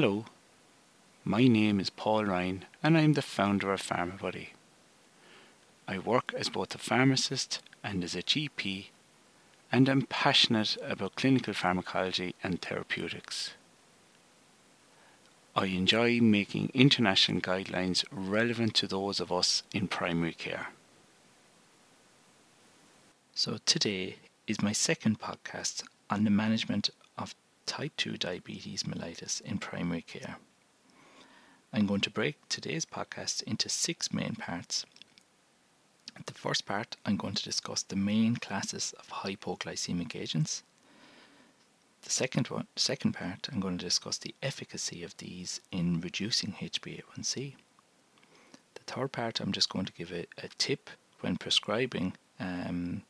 Hello, my name is Paul Ryan and I am the founder of PharmaBuddy. I work as both a pharmacist and as a GP and am passionate about clinical pharmacology and therapeutics. I enjoy making international guidelines relevant to those of us in primary care. So, today is my second podcast on the management type 2 diabetes mellitus in primary care. I'm going to break today's podcast into six main parts. The first part, I'm going to discuss the main classes of hypoglycemic agents. The second one, second part, I'm going to discuss the efficacy of these in reducing HbA1c. The third part, I'm just going to give a, a tip when prescribing um,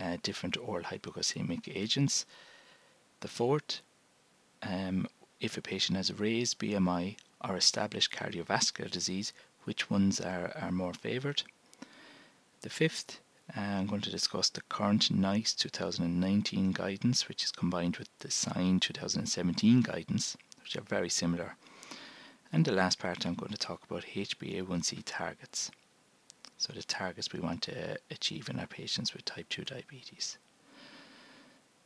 uh, different oral hypoglycemic agents. The fourth, um, if a patient has a raised BMI or established cardiovascular disease, which ones are, are more favoured. The fifth, uh, I'm going to discuss the current NICE 2019 guidance, which is combined with the SIGN 2017 guidance, which are very similar. And the last part, I'm going to talk about HbA1c targets. So, the targets we want to achieve in our patients with type 2 diabetes.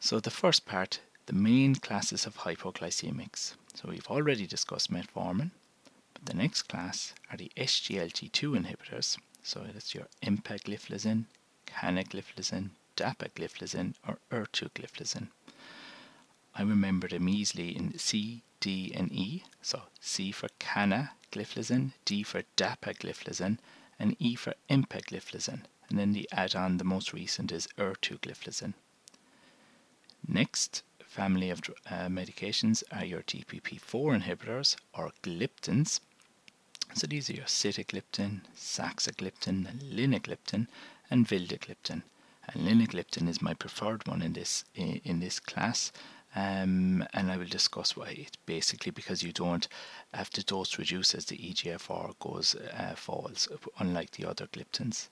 So, the first part the main classes of hypoglycemics. So we've already discussed metformin, but the next class are the SGLT2 inhibitors. So that's your empagliflozin, canagliflozin, dapagliflozin, or ertugliflozin. I remember them easily in C, D, and E. So C for canagliflozin, D for dapagliflozin, and E for empagliflozin. And then the add-on, the most recent, is ertugliflozin. Next, family of uh, medications are your DPP4 inhibitors or gliptins. So these are your sitagliptin, saxagliptin, linagliptin, and vildagliptin. And linagliptin is my preferred one in this in this class. Um, and I will discuss why. It's basically because you don't have to dose reduce as the EGFR goes uh, falls, unlike the other gliptins.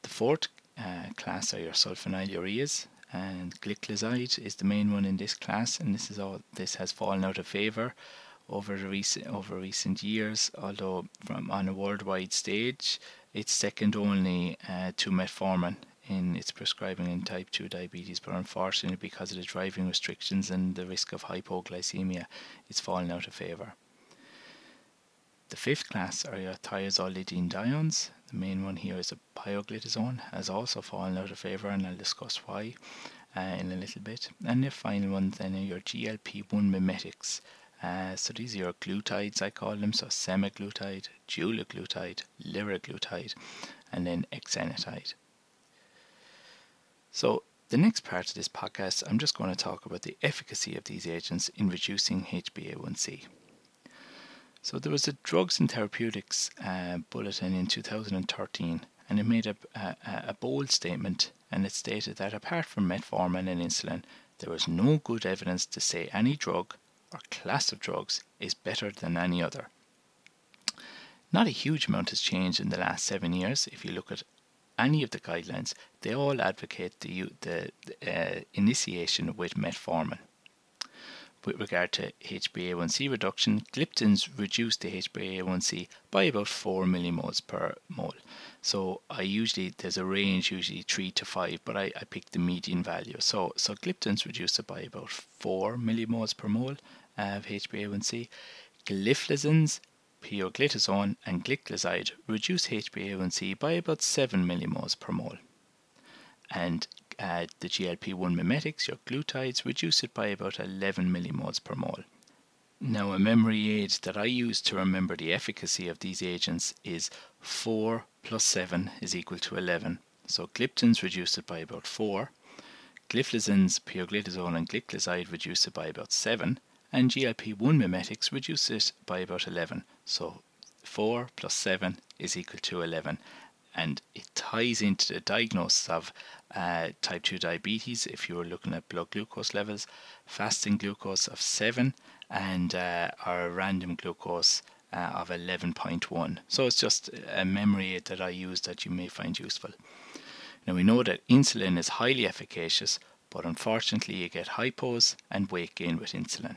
The fourth uh, class are your sulfonylureas, and gliclazide is the main one in this class and this is all this has fallen out of favor over recent over recent years although from on a worldwide stage it's second only uh, to metformin in its prescribing in type 2 diabetes but unfortunately because of the driving restrictions and the risk of hypoglycemia it's fallen out of favor fifth class are your thiazolidinediones the main one here is a pioglitazone, has also fallen out of favour, and I'll discuss why uh, in a little bit. And the final one then are your GLP-1 mimetics. Uh, so these are your glutides, I call them. So semaglutide, dulaglutide, liraglutide, and then exenatide. So the next part of this podcast, I'm just going to talk about the efficacy of these agents in reducing HbA1c. So there was a drugs and therapeutics uh, bulletin in 2013, and it made a, a, a bold statement, and it stated that apart from metformin and insulin, there was no good evidence to say any drug or class of drugs is better than any other. Not a huge amount has changed in the last seven years. If you look at any of the guidelines, they all advocate the, the, uh, initiation with metformin with regard to HbA1c reduction, gliptins reduce the HbA1c by about 4 millimoles per mole. So I usually there's a range usually 3 to 5, but I, I pick the median value. So so gliptins reduce it by about 4 millimoles per mole of HbA1c. Gliflozins, pioglitazone and gliclazide reduce HbA1c by about 7 millimoles per mole. And uh, the GLP-1 mimetics, your glutides, reduce it by about 11 millimoles per mole. Now, a memory aid that I use to remember the efficacy of these agents is 4 plus 7 is equal to 11. So gliptins reduce it by about 4, gliflozins, pioglitazone, and gliclazide reduce it by about 7, and GLP-1 mimetics reduce it by about 11. So 4 plus 7 is equal to 11 and it ties into the diagnosis of uh, type 2 diabetes if you're looking at blood glucose levels, fasting glucose of 7, and uh, our random glucose uh, of 11.1. So it's just a memory aid that I use that you may find useful. Now we know that insulin is highly efficacious, but unfortunately you get hypos and weight gain with insulin.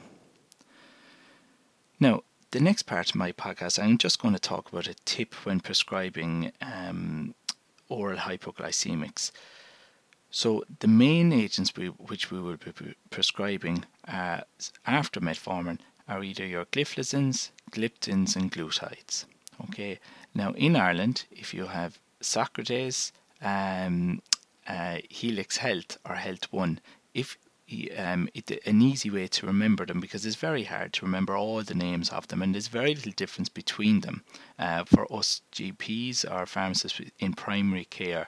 Now, the next part of my podcast, I'm just going to talk about a tip when prescribing um, oral hypoglycemics. So, the main agents we, which we will be prescribing uh, after metformin are either your gliflozins, gliptins, and glutides. Okay, now in Ireland, if you have Socrates, um, uh, Helix Health, or Health One, if um, it, an easy way to remember them because it's very hard to remember all the names of them, and there's very little difference between them uh, for us GPs or pharmacists in primary care.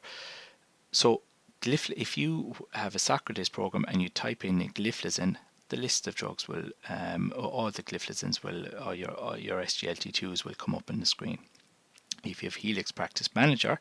So, if you have a Socrates program and you type in gliflozin, the list of drugs will, um, all the gliflozins will, or your, your SGLT2s will come up on the screen. If you have Helix Practice Manager,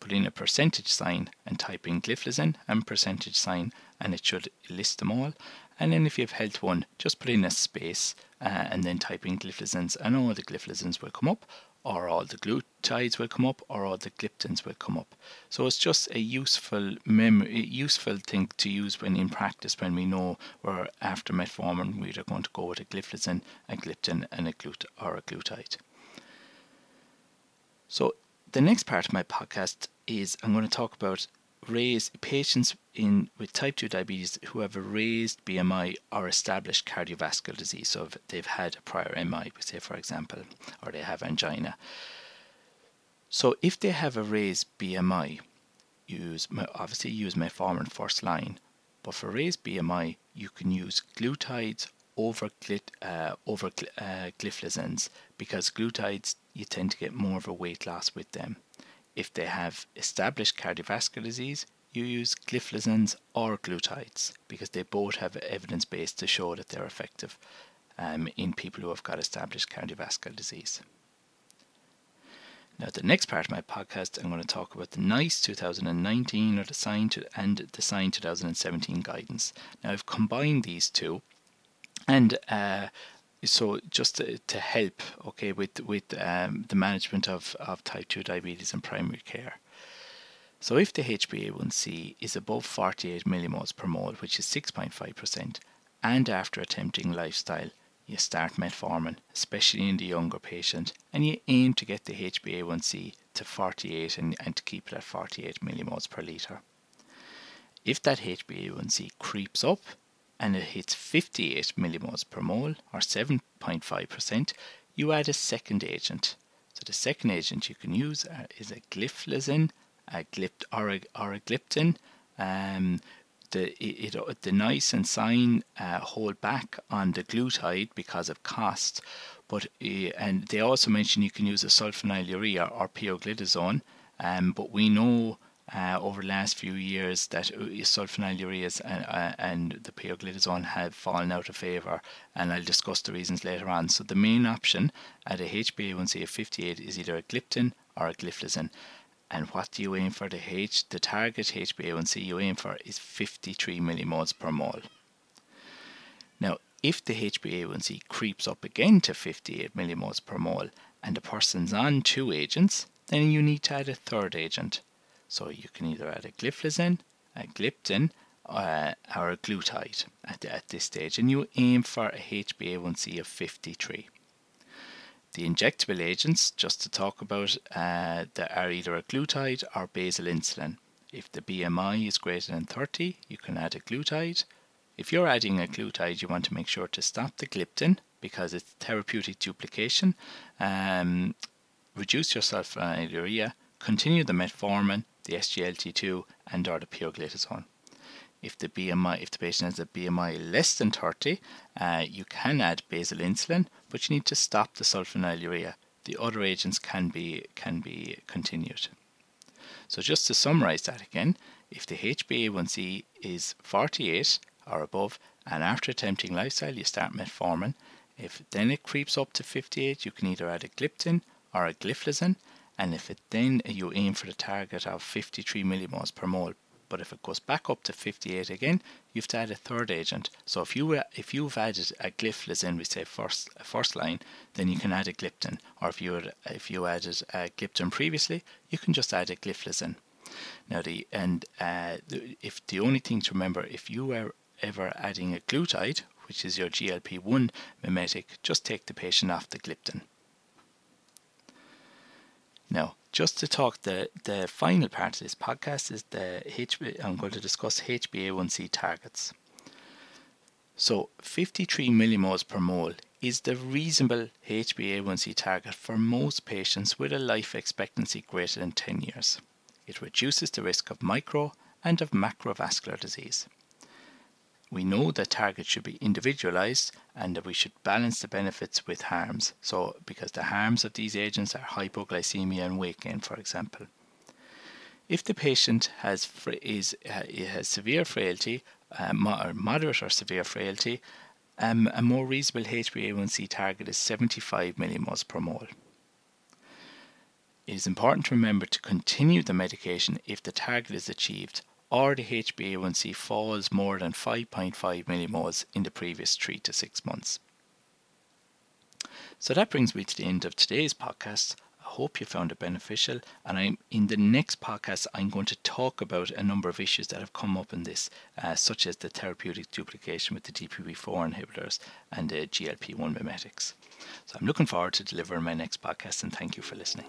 put in a percentage sign and type in gliflozin and percentage sign and it should list them all. And then if you have health one, just put in a space uh, and then type in gliflozins and all the gliflozins will come up or all the glutides will come up or all the gliptins will come up. So it's just a useful memory, useful thing to use when in practice when we know we're after metformin we're going to go with a gliflozin, a gliptin and a glut or a glutide. So the next part of my podcast is I'm going to talk about raised patients in with type 2 diabetes who have a raised BMI or established cardiovascular disease. So if they've had a prior MI, say for example, or they have angina. So if they have a raised BMI, use obviously use metformin first line. But for raised BMI, you can use glutides over, uh, over uh, because glutides you tend to get more of a weight loss with them. If they have established cardiovascular disease, you use gliflozins or glutides because they both have evidence base to show that they're effective um, in people who have got established cardiovascular disease. Now, the next part of my podcast, I'm going to talk about the NICE 2019 or the SIGN to, and the SIGN 2017 guidance. Now, I've combined these two and uh, so just to, to, help okay with with um, the management of, of type 2 diabetes in primary care. So if the HbA1c is above 48 millimoles per mole which is 6.5% and after attempting lifestyle you start metformin especially in the younger patient and you aim to get the HbA1c to 48 and, and to keep it at 48 millimoles per litre. If that HbA1c creeps up and it hits 58 millimoles per mole or 7.5%, you add a second agent. So the second agent you can use uh, is a gliflozin, a glipt or a, or a gliptin. Um, the it, it, the NICE and SIGN uh, hold back on the glutide because of cost, but uh, and they also mention you can use a sulfonylurea or pioglitazone. Um, but we know uh, over the last few years that sulfonylureas and, uh, and the pioglitazone have fallen out of favour, and I'll discuss the reasons later on. So the main option at a HbA1c of 58 is either a gliptin or a gliflozin. And what do you aim for? The H, the target HbA1c you aim for is 53 millimoles per mole. Now, if the HbA1c creeps up again to 58 millimoles per mole and the person's on two agents, then you need to add a third agent. So you can either add a gliflozin, a gliptin, uh, or a glutide at, at this stage, and you aim for a HbA1c of 53. The injectable agents, just to talk about, uh, that are either a glutide or basal insulin. If the BMI is greater than 30, you can add a glutide. If you're adding a glutide, you want to make sure to stop the gliptin because it's therapeutic duplication. Um, reduce your sulfonylurea, continue the metformin, the SGLT2 and or the pioglitazone. If the BMI, if the patient has a BMI less than 30, uh, you can add basal insulin, but you need to stop the sulfonylurea. The other agents can be can be continued. So just to summarize that again, if the HbA1c is 48 or above, and after attempting lifestyle you start metformin, if then it creeps up to 58, you can either add a gliptin or a gliflozin, and if it then you aim for the target of 53 millimoles per mole. But if it goes back up to 58 again you have to add a third agent. So if you if you've added a gliflozin we say first first line then you can add a gliptin or if you had, if you added a gliptin previously you can just add a gliflozin now the and uh, if the only thing to remember if you are ever adding a glutide which is your GLP 1 mimetic, just take the patient off the gliptin. Now, just to talk the, the final part of this podcast is the HB, I'm going to discuss HbA1c targets. So 53 millimoles per mole is the reasonable HbA1c target for most patients with a life expectancy greater than 10 years. It reduces the risk of micro and of macrovascular disease. We know that targets should be individualized and that we should balance the benefits with harms. So, because the harms of these agents are hypoglycemia and weight gain, for example. If the patient has is uh, has severe frailty, uh, or moderate or severe frailty, um, a more reasonable HbA1c target is 75 millimoles per mole. It is important to remember to continue the medication if the target is achieved or the HbA1c falls more than 5.5 millimoles in the previous 3 to 6 months. So that brings me to the end of today's podcast. I hope you found it beneficial and I'm in the next podcast I'm going to talk about a number of issues that have come up in this uh, such as the therapeutic duplication with the DPP4 inhibitors and the GLP1 mimetics. So I'm looking forward to delivering my next podcast and thank you for listening.